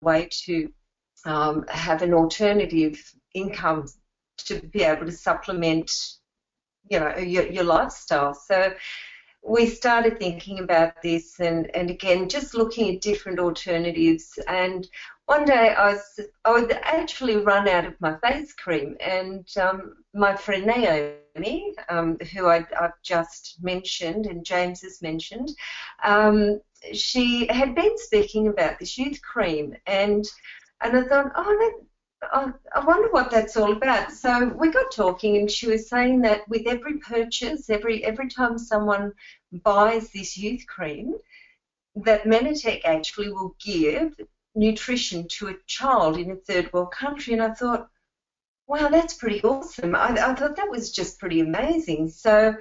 way to um, have an alternative income to be able to supplement, you know, your, your lifestyle. So we started thinking about this and, and again just looking at different alternatives and one day I was I would actually run out of my face cream and um, my friend Naomi um, who I, have just mentioned and James has mentioned um, she had been speaking about this youth cream and and I thought oh that I, I wonder what that's all about. So we got talking, and she was saying that with every purchase, every every time someone buys this youth cream, that Mannatech actually will give nutrition to a child in a third world country. And I thought, wow, that's pretty awesome. I, I thought that was just pretty amazing. So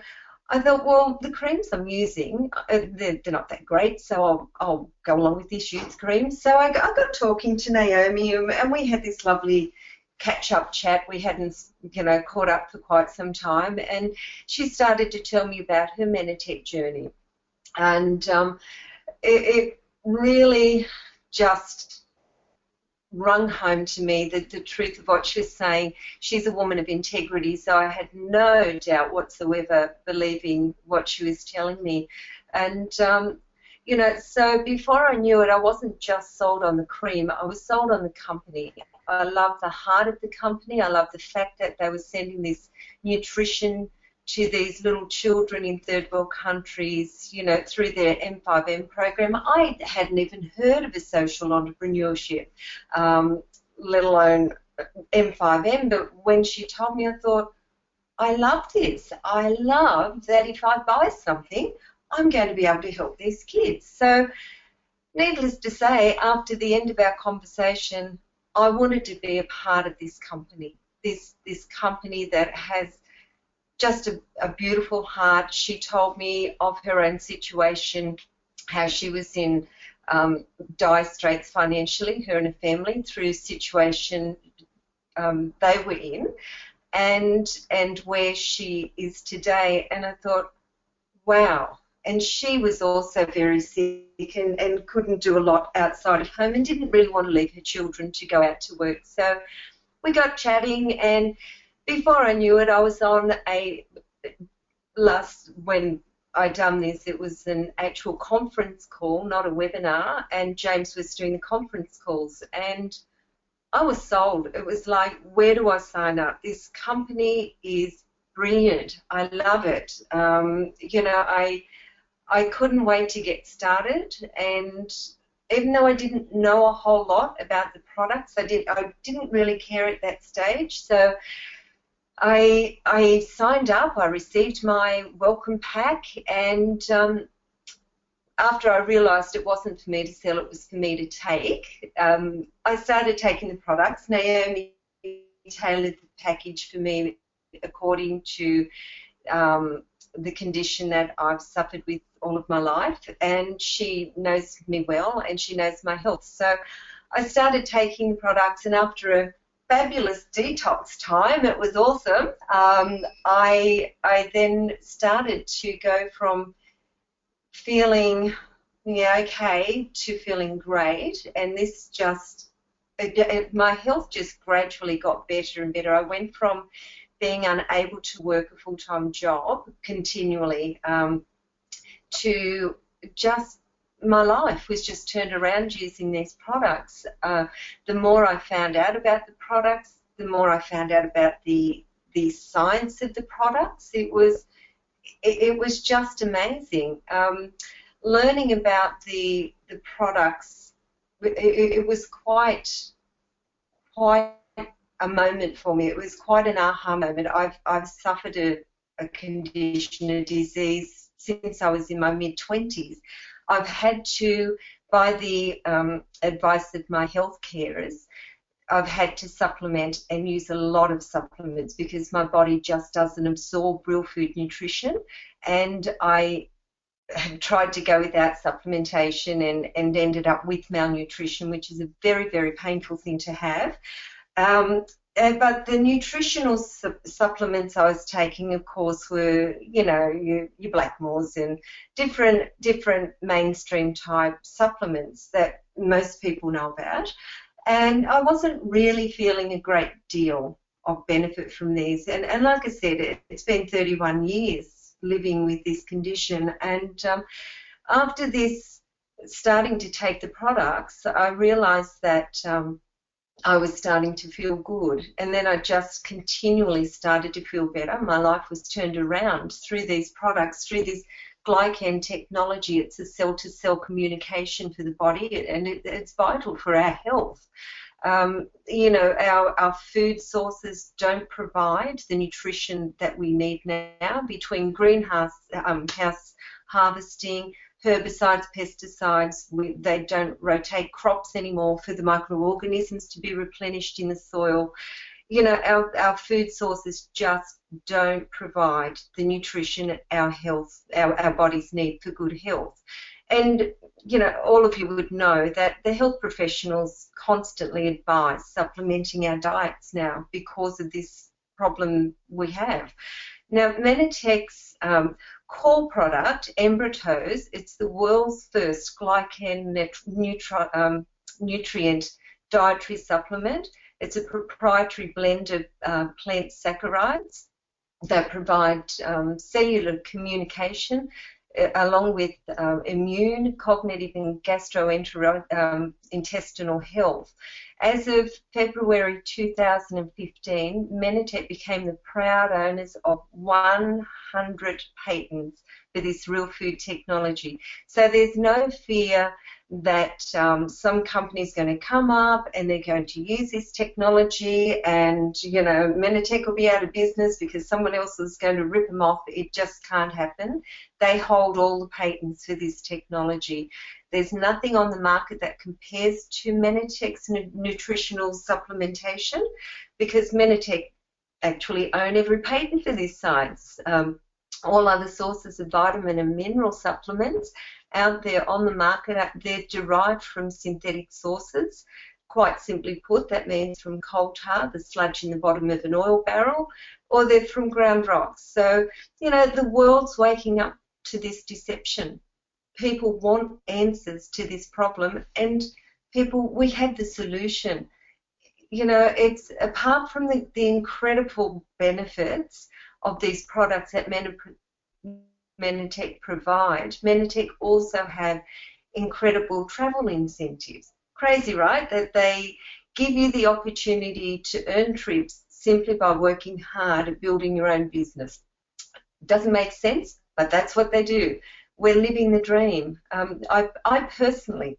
I thought, well, the creams I'm using, uh, they're, they're, not that great, so I'll, I'll, go along with this youth cream. So I, I got talking to Naomi, and we had this lovely catch-up chat. We hadn't, you know, caught up for quite some time, and she started to tell me about her Mannatech journey, and um, it, it really just rung home to me the, the truth of what she was saying. She's a woman of integrity, so I had no doubt whatsoever believing what she was telling me. And, um, you know, so before I knew it, I wasn't just sold on the cream, I was sold on the company. I love the heart of the company. I love the fact that they were sending this nutrition to these little children in third world countries, you know, through their M5M program. I hadn't even heard of a social entrepreneurship, um, let alone M5M, but when she told me, I thought, I love this. I love that if I buy something, I'm going to be able to help these kids. So, needless to say, after the end of our conversation, I wanted to be a part of this company. This this company that has just a, a beautiful heart. She told me of her own situation, how she was in um, dire straits financially, her and her family, through a situation um, they were in, and and where she is today. And I thought, wow. And she was also very sick and, and couldn't do a lot outside of home and didn't really want to leave her children to go out to work. So we got chatting and before I knew it, I was on a last when I done this, it was an actual conference call, not a webinar, and James was doing the conference calls, and I was sold. It was like, where do I sign up? This company is brilliant. I love it. Um, you know, I I couldn't wait to get started, and even though I didn't know a whole lot about the products, I did I didn't really care at that stage. So I, I signed up, I received my welcome pack, and um, after I realised it wasn't for me to sell, it was for me to take, um, I started taking the products. Naomi tailored the package for me according to um, the condition that I've suffered with all of my life, and she knows me well and she knows my health. So I started taking the products, and after a fabulous detox time. It was awesome. Um, I I then started to go from feeling yeah okay to feeling great, and this just it, it, my health just gradually got better and better. I went from being unable to work a full-time job continually um, to just my life was just turned around using these products. Uh, the more I found out about the products, the more I found out about the the science of the products. It was it, it was just amazing. Um, learning about the the products, it, it, was quite quite a moment for me. It was quite an aha moment. I've I've suffered a, a condition, a disease since I was in my mid twenties. I've had to, by the um, advice of my health carers, I've had to supplement and use a lot of supplements because my body just doesn't absorb real food nutrition. And I have tried to go without supplementation and, and ended up with malnutrition, which is a very, very painful thing to have. Um, but the nutritional su- supplements I was taking, of course, were you know your, your Blackmores and different different mainstream type supplements that most people know about. And I wasn't really feeling a great deal of benefit from these. And, and like I said, it, has been 31 years living with this condition. And um, after this, starting to take the products, I realised that um, I was starting to feel good. And then I just continually started to feel better. My life was turned around through these products, through this glycan technology. It's a cell to cell communication for the body, and it, it's vital for our health. Um, you know, our, our food sources don't provide the nutrition that we need now between greenhouse um, house harvesting, herbicides, pesticides, we, they don't rotate crops anymore for the microorganisms to be replenished in the soil. You know, our, our food sources just don't provide the nutrition our health, our, our bodies need for good health. And, you know, all of you would know that the health professionals constantly advise supplementing our diets now because of this problem we have. Now, Mannatech's um, core product, Ambrotose, it's the world's first glycan nutri um, nutrient dietary supplement. It's a proprietary blend of uh, plant saccharides that provide um, cellular communication along with um, immune, cognitive, and gastrointestinal um, health. As of February 2015, Mannatech became the proud owners of 100 patents for this real food technology. So there's no fear that um, some company's going to come up and they're going to use this technology and, you know, Mannatech will be out of business because someone else is going to rip them off. It just can't happen. They hold all the patents for this technology. There's nothing on the market that compares to Mannatech's nutritional supplementation because Mannatech actually own every patent for this science. Um, all other sources of vitamin and mineral supplements out there on the market, uh, they're derived from synthetic sources. Quite simply put, that means from coal tar, the sludge in the bottom of an oil barrel, or they're from ground rocks. So, you know, the world's waking up to this deception. People want answers to this problem, and people, we have the solution. You know, it's apart from the, the incredible benefits of these products that Mannatech provide, Mannatech also have incredible travel incentives. Crazy, right? That they give you the opportunity to earn trips simply by working hard at building your own business. Doesn't make sense, but that's what they do. We're living the dream. Um, I, I personally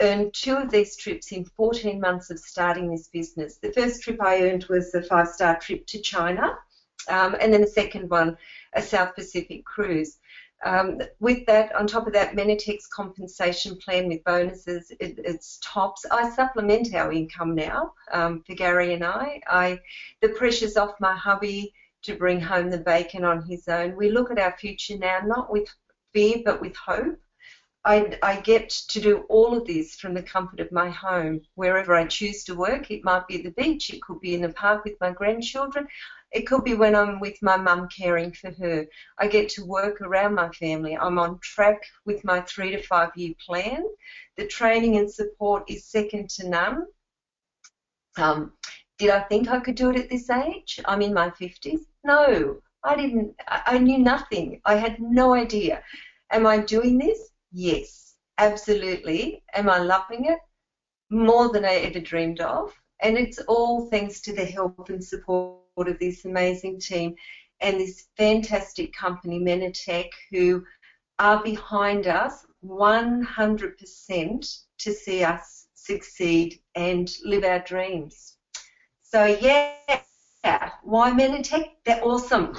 earned two of these trips in 14 months of starting this business. The first trip I earned was a five-star trip to China, um, and then the second one a South Pacific cruise. Um, with that, on top of that, Mannatech's compensation plan with bonuses, it, it's tops. I supplement our income now um, for Gary and I. I. The pressure's off my hubby to bring home the bacon on his own. We look at our future now, not with fear, but with hope. I, I, get to do all of this from the comfort of my home, wherever I choose to work. It might be at the beach, it could be in the park with my grandchildren. It could be when I'm with my mum caring for her. I get to work around my family. I'm on track with my three to five year plan. The training and support is second to none. Um, did I think I could do it at this age? I'm in my 50s. No, I didn't. I knew nothing. I had no idea. Am I doing this? Yes, absolutely. Am I loving it? More than I ever dreamed of. And it's all thanks to the help and support of this amazing team and this fantastic company, Mannatech, who are behind us 100% to see us succeed and live our dreams. So, yeah, why Mannatech? They're awesome.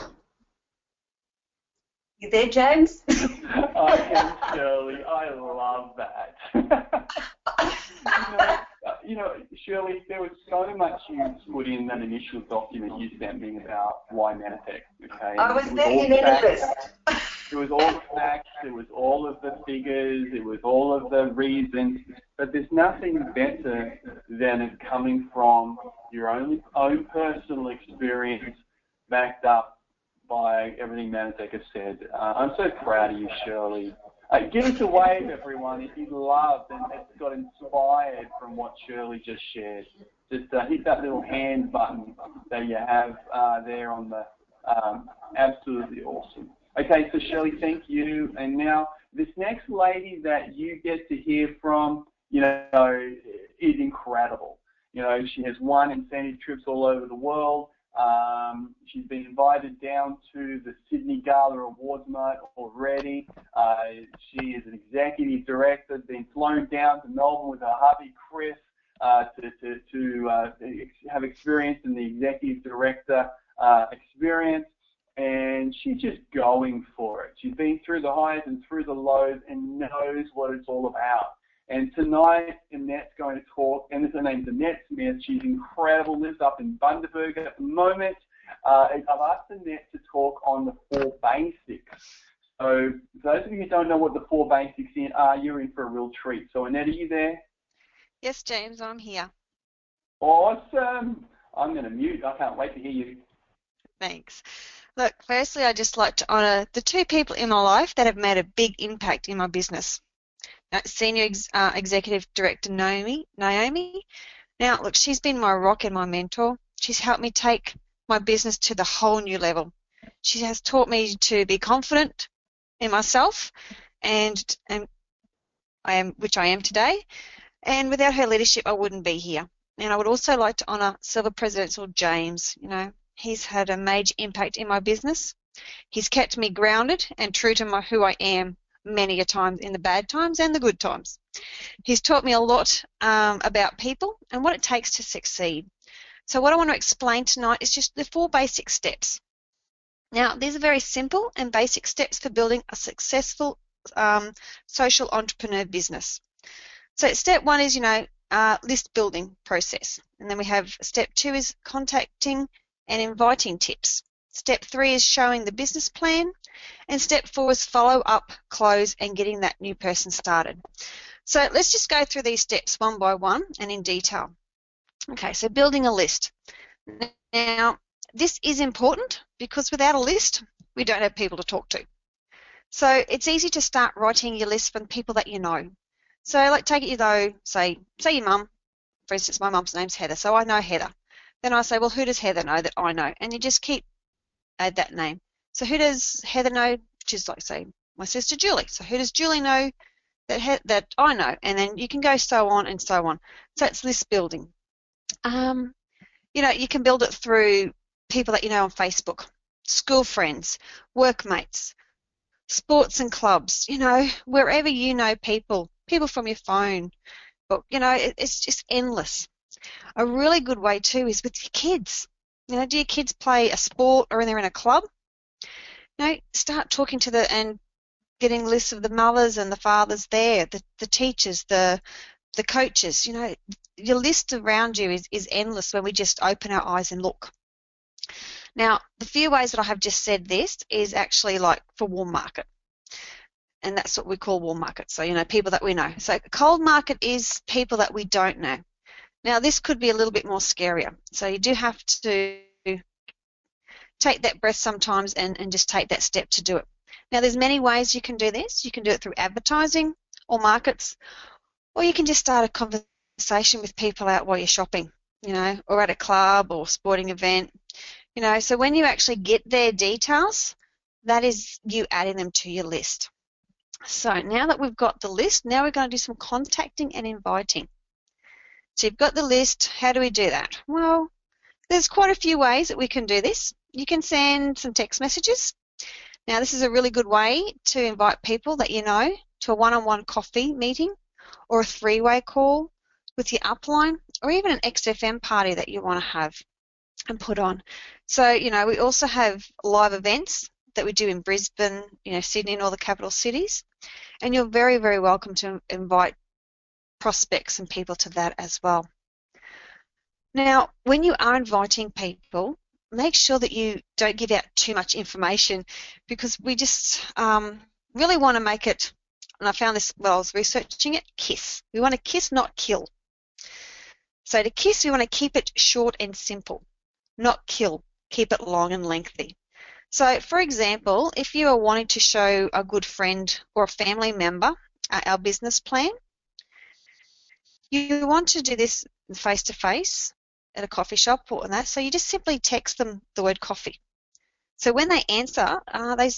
You there, James? I Shirley. I love that. you know, you know, Shirley, there was so much you put in that initial document you sent me about why Mannatech. Okay, I was very nervous. It was all facts. It was all of the figures. It was all of the reasons. But there's nothing better than it coming from your own own personal experience, backed up by everything Mannatech has said. Uh, I'm so proud of you, Shirley. Uh, give us a wave, everyone, if you loved and got inspired from what Shirley just shared. Just uh, hit that little hand button that you have uh, there on the um, absolutely awesome. Okay, so Shirley, thank you. And now this next lady that you get to hear from, you know, is incredible. You know, she has won incentive trips all over the world. Um, she's been invited down to the Sydney Gala Awards night already. Uh, she is an executive director, been flown down to Melbourne with her hubby Chris uh, to, to, to uh, have experience in the executive director uh, experience. And she's just going for it. She's been through the highs and through the lows and knows what it's all about. And tonight, Annette's going to talk, and her name's Annette Smith. She's incredible, lives up in Bundaberg at the moment. Uh, I've asked Annette to talk on the four basics. So, for those of you who don't know what the four basics are, you're in for a real treat. So, Annette, are you there? Yes, James, I'm here. Awesome. I'm going to mute. I can't wait to hear you. Thanks. Look, firstly, I'd just like to honour the two people in my life that have made a big impact in my business. Uh, Senior ex, uh, Executive Director Naomi. Naomi. Now, look, she's been my rock and my mentor. She's helped me take my business to the whole new level. She has taught me to be confident in myself, and, and I am, which I am today. And without her leadership, I wouldn't be here. And I would also like to honour Silver Presidential James. You know, he's had a major impact in my business. He's kept me grounded and true to my, who I am many a times in the bad times and the good times. He's taught me a lot um, about people and what it takes to succeed. So what I want to explain tonight is just the four basic steps. Now, these are very simple and basic steps for building a successful um, social entrepreneur business. So step one is, you know, uh, list building process. And then we have step two is contacting and inviting tips. Step three is showing the business plan. And step four is follow up, close, and getting that new person started. So let's just go through these steps one by one and in detail. Okay, so building a list. Now, this is important because without a list, we don't have people to talk to. So it's easy to start writing your list from people that you know. So like take it you though, say, say your mum, for instance, my mum's name's Heather, so I know Heather. Then I say, well, who does Heather know that I know? And you just keep add that name. So who does Heather know? Which is like say my sister Julie. So who does Julie know that he, that I know? And then you can go so on and so on. So it's list building. Um, you know, you can build it through people that you know on Facebook, school friends, workmates, sports and clubs. You know, wherever you know people, people from your phone. But you know, it, it's just endless. A really good way too is with your kids. You know, do your kids play a sport or are they're in a club? Know, start talking to the and getting lists of the mothers and the fathers there, the, the teachers, the the coaches. You know, your list around you is, is endless when we just open our eyes and look. Now, the few ways that I have just said this is actually like for warm market. And that's what we call warm market. So, you know, people that we know. So cold market is people that we don't know. Now this could be a little bit more scarier. So you do have to take that breath sometimes and, and just take that step to do it. Now there's many ways you can do this. You can do it through advertising or markets, or you can just start a conversation with people out while you're shopping, you know, or at a club or sporting event. You know, so when you actually get their details, that is you adding them to your list. So now that we've got the list, now we're going to do some contacting and inviting. So you've got the list. How do we do that? Well, there's quite a few ways that we can do this. You can send some text messages. Now, this is a really good way to invite people that you know to a one-on-one coffee meeting or a three-way call with your upline or even an XFM party that you want to have and put on. So, you know, we also have live events that we do in Brisbane, you know, Sydney and all the capital cities. And you're very, very welcome to invite prospects and people to that as well. Now, when you are inviting people, make sure that you don't give out too much information because we just um, really want to make it, and I found this while I was researching it, kiss. We want to kiss, not kill. So to kiss, we want to keep it short and simple, not kill. Keep it long and lengthy. So, for example, if you are wanting to show a good friend or a family member uh, our business plan, you want to do this face to face at a coffee shop or that. So you just simply text them the word coffee. So when they answer, uh, they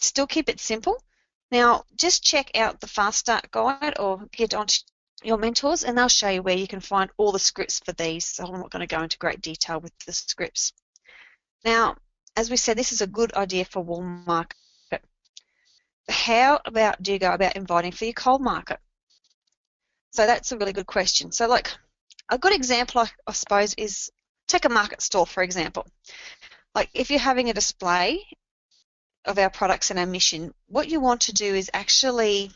still keep it simple. Now, just check out the Fast Start guide or get onto your mentors and they'll show you where you can find all the scripts for these. So I'm not going to go into great detail with the scripts. Now, as we said, this is a good idea for warm market. How about do you go about inviting for your cold market? So that's a really good question. So like a good example, I, I suppose, is take a market stall, for example. Like if you're having a display of our products and our mission, what you want to do is actually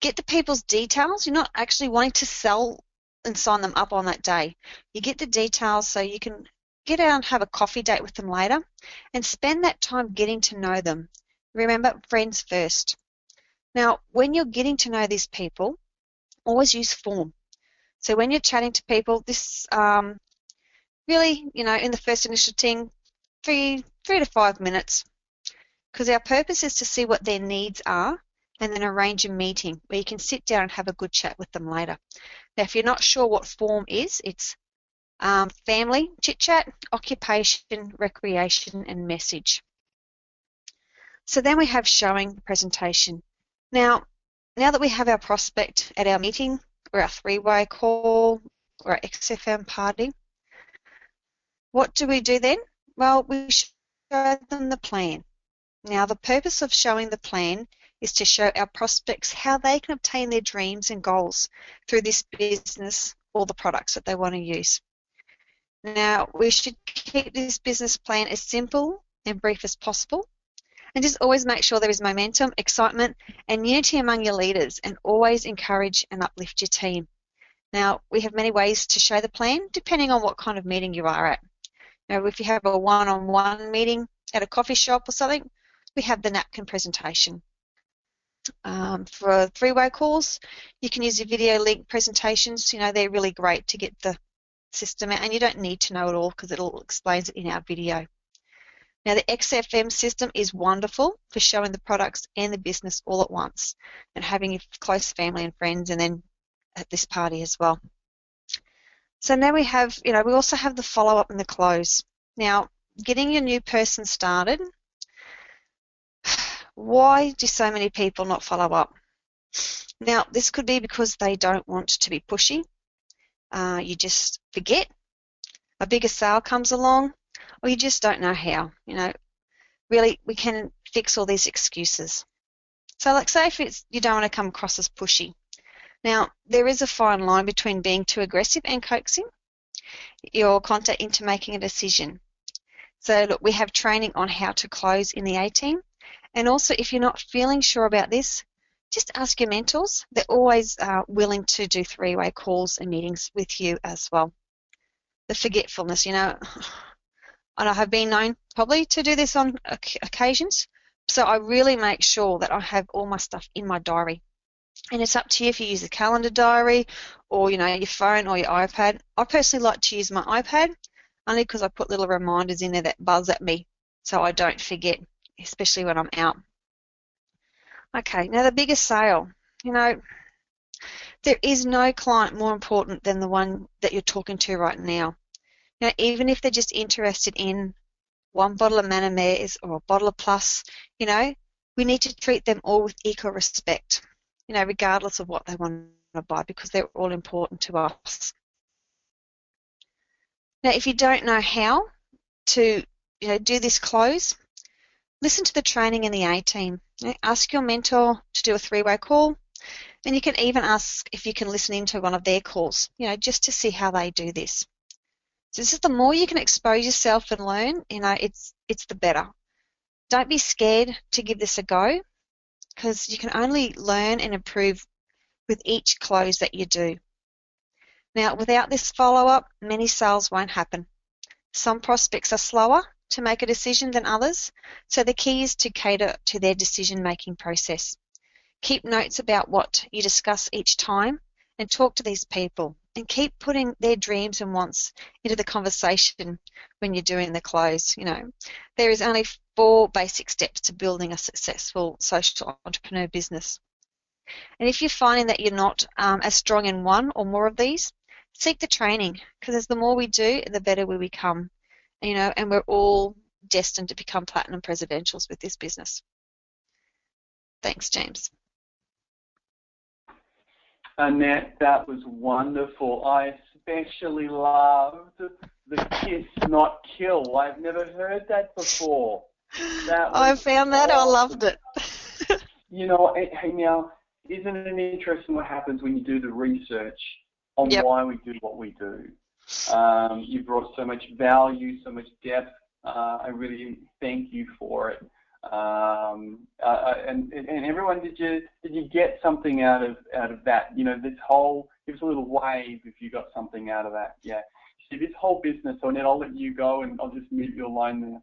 get the people's details. You're not actually wanting to sell and sign them up on that day. You get the details so you can get out and have a coffee date with them later and spend that time getting to know them. Remember, friends first. Now, when you're getting to know these people, always use form. So when you're chatting to people, this um, really, you know, in the first initial thing, three, three to five minutes, because our purpose is to see what their needs are and then arrange a meeting where you can sit down and have a good chat with them later. Now, if you're not sure what form is, it's um, family, chit chat, occupation, recreation, and message. So then we have showing presentation. Now, now that we have our prospect at our meeting or our three-way call or XFM party, what do we do then? Well, we show them the plan. Now, the purpose of showing the plan is to show our prospects how they can obtain their dreams and goals through this business or the products that they want to use. Now, we should keep this business plan as simple and brief as possible and just always make sure there is momentum, excitement, and unity among your leaders, and always encourage and uplift your team. Now, we have many ways to show the plan, depending on what kind of meeting you are at. Now, if you have a one-on-one meeting at a coffee shop or something, we have the napkin presentation. Um, for three-way calls, you can use your video link presentations. You know, they're really great to get the system out, and you don't need to know it all because it all explains it in our video. Now the XFM system is wonderful for showing the products and the business all at once and having your close family and friends and then at this party as well. So now we have, you know, we also have the follow-up and the close. Now, getting your new person started, why do so many people not follow up? Now, this could be because they don't want to be pushy. Uh, you just forget. A bigger sale comes along, you just don't know how. You know, really, we can fix all these excuses. So, like, say if it's, you don't want to come across as pushy. Now, there is a fine line between being too aggressive and coaxing your contact into making a decision. So, look, we have training on how to close in the A team. And also, if you're not feeling sure about this, just ask your mentors. They're always uh, willing to do three way calls and meetings with you as well. The forgetfulness, you know, and I have been known probably to do this on occasions. So I really make sure that I have all my stuff in my diary. And it's up to you if you use a calendar diary or you know your phone or your iPad. I personally like to use my iPad only because I put little reminders in there that buzz at me so I don't forget, especially when I'm out. Okay, now the biggest sale. You know, there is no client more important than the one that you're talking to right now. Now, even if they're just interested in one bottle of Manamers or a bottle of Plus, you know, we need to treat them all with equal respect, you know, regardless of what they want to buy because they're all important to us. Now, if you don't know how to, you know, do this close, listen to the training in the A team. Ask your mentor to do a three-way call, and you can even ask if you can listen into one of their calls, you know, just to see how they do this. So this is the more you can expose yourself and learn, you know, it's it's the better. Don't be scared to give this a go because you can only learn and improve with each close that you do. Now, without this follow-up, many sales won't happen. Some prospects are slower to make a decision than others, so the key is to cater to their decision-making process. Keep notes about what you discuss each time and talk to these people and keep putting their dreams and wants into the conversation when you're doing the close. You know, there is only four basic steps to building a successful social entrepreneur business. And if you're finding that you're not um, as strong in one or more of these, seek the training because as the more we do, the better we become. You know, and we're all destined to become platinum presidentials with this business. Thanks, James. Annette, that was wonderful. I especially loved the kiss, not kill. I've never heard that before. That I found that. Awesome. I loved it. you know, hey, now, isn't it interesting what happens when you do the research on yep. why we do what we do? Um, you brought so much value, so much depth. Uh, I really thank you for it. Um, uh, uh, and, and everyone, did you did you get something out of out of that? You know, this whole give us a little wave if you got something out of that. Yeah. See, this whole business. So then I'll let you go, and I'll just mute your line there.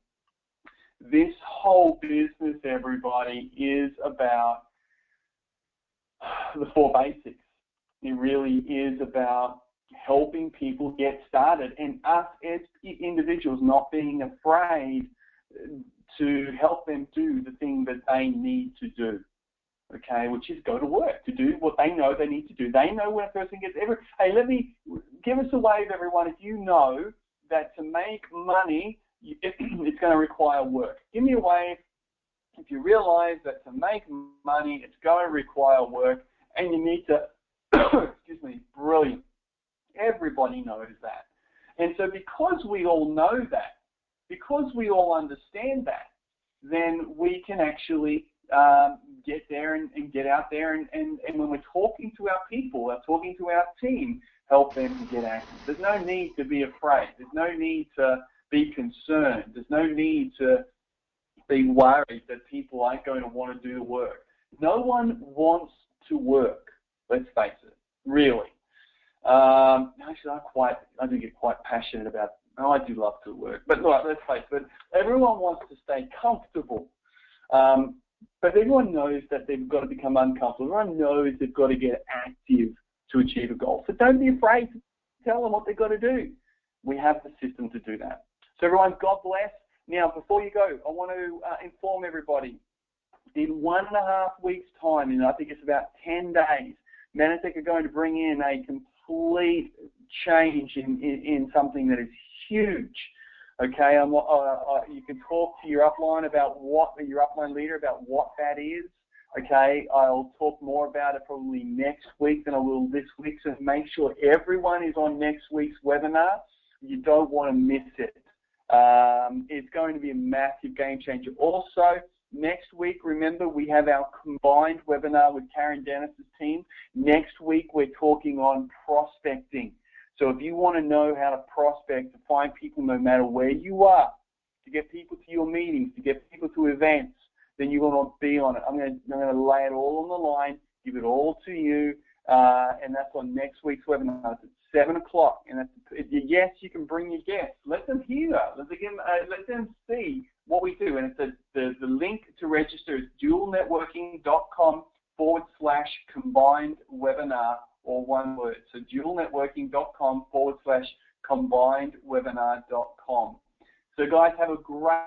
This whole business, everybody, is about the four basics. It really is about helping people get started and us as individuals not being afraid to help them do the thing that they need to do. Okay, which is go to work to do what they know they need to do. They know when a person gets every. Hey, let me give us a wave, everyone. If you know that to make money, it's going to require work. Give me a wave. If you realize that to make money, it's going to require work, and you need to. excuse me. Brilliant. Everybody knows that. And so, because we all know that, because we all understand that, then we can actually um, get there and, and, get out there and, and, and when we're talking to our people, we're talking to our team, help them to get active. There's no need to be afraid. There's no need to be concerned. There's no need to be worried that people aren't going to want to do the work. No one wants to work, let's face it, really. Um, actually, I quite, I do get quite passionate about Oh, I do love to work, but look, let's face it. Everyone wants to stay comfortable, um, but everyone knows that they've got to become uncomfortable. Everyone knows they've got to get active to achieve a goal. So don't be afraid to tell them what they've got to do. We have the system to do that. So everyone, God bless. Now, before you go, I want to uh, inform everybody. In one and a half weeks' time, and I think it's about 10 days, Mannatech are going to bring in a complete change in, in, in something that is huge. Okay, uh, uh, you can talk to your upline about what your upline leader about what that is. Okay, I'll talk more about it probably next week than I will this week. So make sure everyone is on next week's webinar. You don't want to miss it. Um, it's going to be a massive game changer. Also, next week, remember, we have our combined webinar with Karen Dennis's team. Next week, we're talking on prospecting. So if you want to know how to prospect, to find people no matter where you are, to get people to your meetings, to get people to events, then you will to be on it. I'm going to, I'm going to lay it all on the line, give it all to you, uh, and that's on next week's webinar. It's at 7 o'clock. And yes, you can bring your guests. Let them hear. Let them, uh, let them see what we do. And it's a, the, the link to register is dualnetworking.com forward slash combined webinar or one word. So dualnetworking.com forward slash combinedwebinar.com. So guys, have a great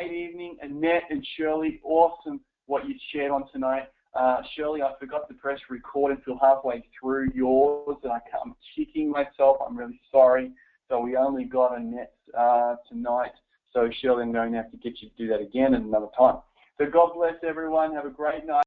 evening. Annette and Shirley, awesome what you shared on tonight. Uh, Shirley, I forgot to press record until halfway through yours, and I am kicking myself. I'm really sorry. So we only got Annette uh, tonight. So Shirley, I'm going to have to get you to do that again another time. So God bless everyone. Have a great night.